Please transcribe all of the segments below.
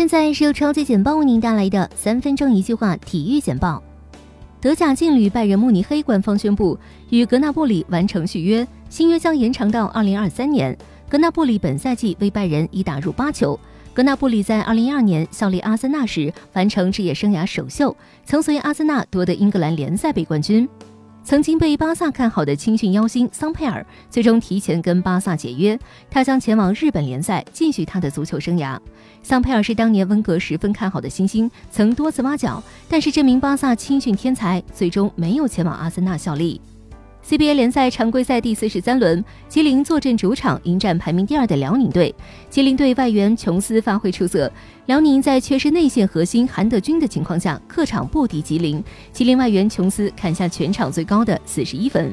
现在是由超级简报为您带来的三分钟一句话体育简报。德甲劲旅拜仁慕尼黑官方宣布与格纳布里完成续约，新约将延长到二零二三年。格纳布里本赛季为拜仁已打入八球。格纳布里在二零一二年效力阿森纳时完成职业生涯首秀，曾随阿森纳夺得英格兰联赛杯冠军。曾经被巴萨看好的青训妖星桑佩尔，最终提前跟巴萨解约，他将前往日本联赛继续他的足球生涯。桑佩尔是当年温格十分看好的新星，曾多次挖角，但是这名巴萨青训天才最终没有前往阿森纳效力。CBA 联赛常规赛第四十三轮，吉林坐镇主场迎战排名第二的辽宁队。吉林队外援琼斯发挥出色，辽宁在缺失内线核心韩德君的情况下，客场不敌吉林。吉林外援琼斯砍下全场最高的四十一分。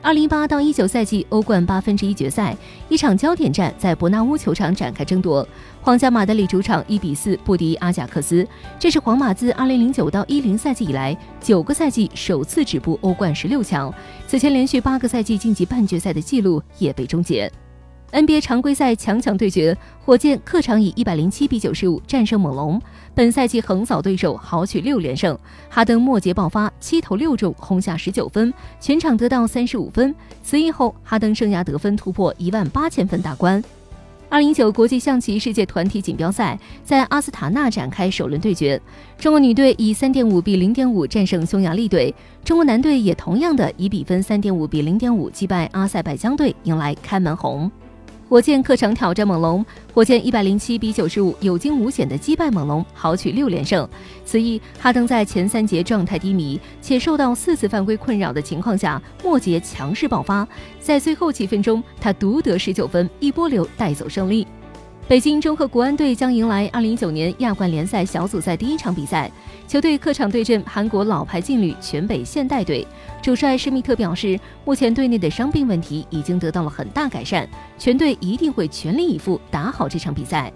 二零一八到一九赛季欧冠八分之一决赛，一场焦点战在伯纳乌球场展开争夺。皇家马德里主场一比四不敌阿贾克斯，这是皇马自二零零九到一零赛季以来九个赛季首次止步欧冠十六强。此前连续八个赛季晋级半决赛的记录也被终结。NBA 常规赛强强对决，火箭客场以一百零七比九十五战胜猛龙，本赛季横扫对手，豪取六连胜。哈登末节爆发，七投六中，轰下十九分，全场得到三十五分。此役后，哈登生涯得分突破一万八千分大关。二零一九国际象棋世界团体锦标赛在阿斯塔纳展开首轮对决，中国女队以三点五比零点五战胜匈牙利队，中国男队也同样的以比分三点五比零点五击败阿塞拜疆队，迎来开门红。火箭客场挑战猛龙，火箭一百零七比九十五有惊无险的击败猛龙，豪取六连胜。此役，哈登在前三节状态低迷且受到四次犯规困扰的情况下，末节强势爆发，在最后几分钟，他独得十九分，一波流带走胜利。北京中赫国安队将迎来二零一九年亚冠联赛小组赛第一场比赛，球队客场对阵韩国老牌劲旅全北现代队。主帅施密特表示，目前队内的伤病问题已经得到了很大改善，全队一定会全力以赴打好这场比赛。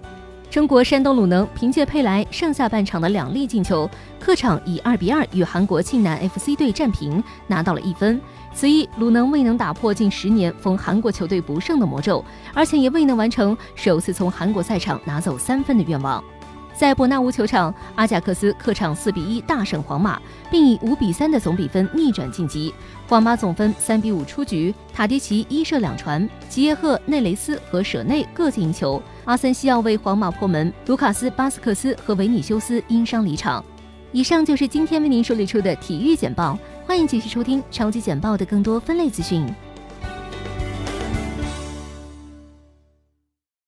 中国山东鲁能凭借佩莱上下半场的两粒进球，客场以二比二与韩国庆南 FC 队战平，拿到了一分。此役鲁能未能打破近十年逢韩国球队不胜的魔咒，而且也未能完成首次从韩国赛场拿走三分的愿望。在伯纳乌球场，阿贾克斯客场四比一大胜皇马，并以五比三的总比分逆转晋级。皇马总分三比五出局，塔迪奇一射两传，吉耶赫、内雷斯和舍内各进一球。阿森西奥为皇马破门，卢卡斯·巴斯克斯和维尼修斯因伤离场。以上就是今天为您梳理出的体育简报，欢迎继续收听超级简报的更多分类资讯。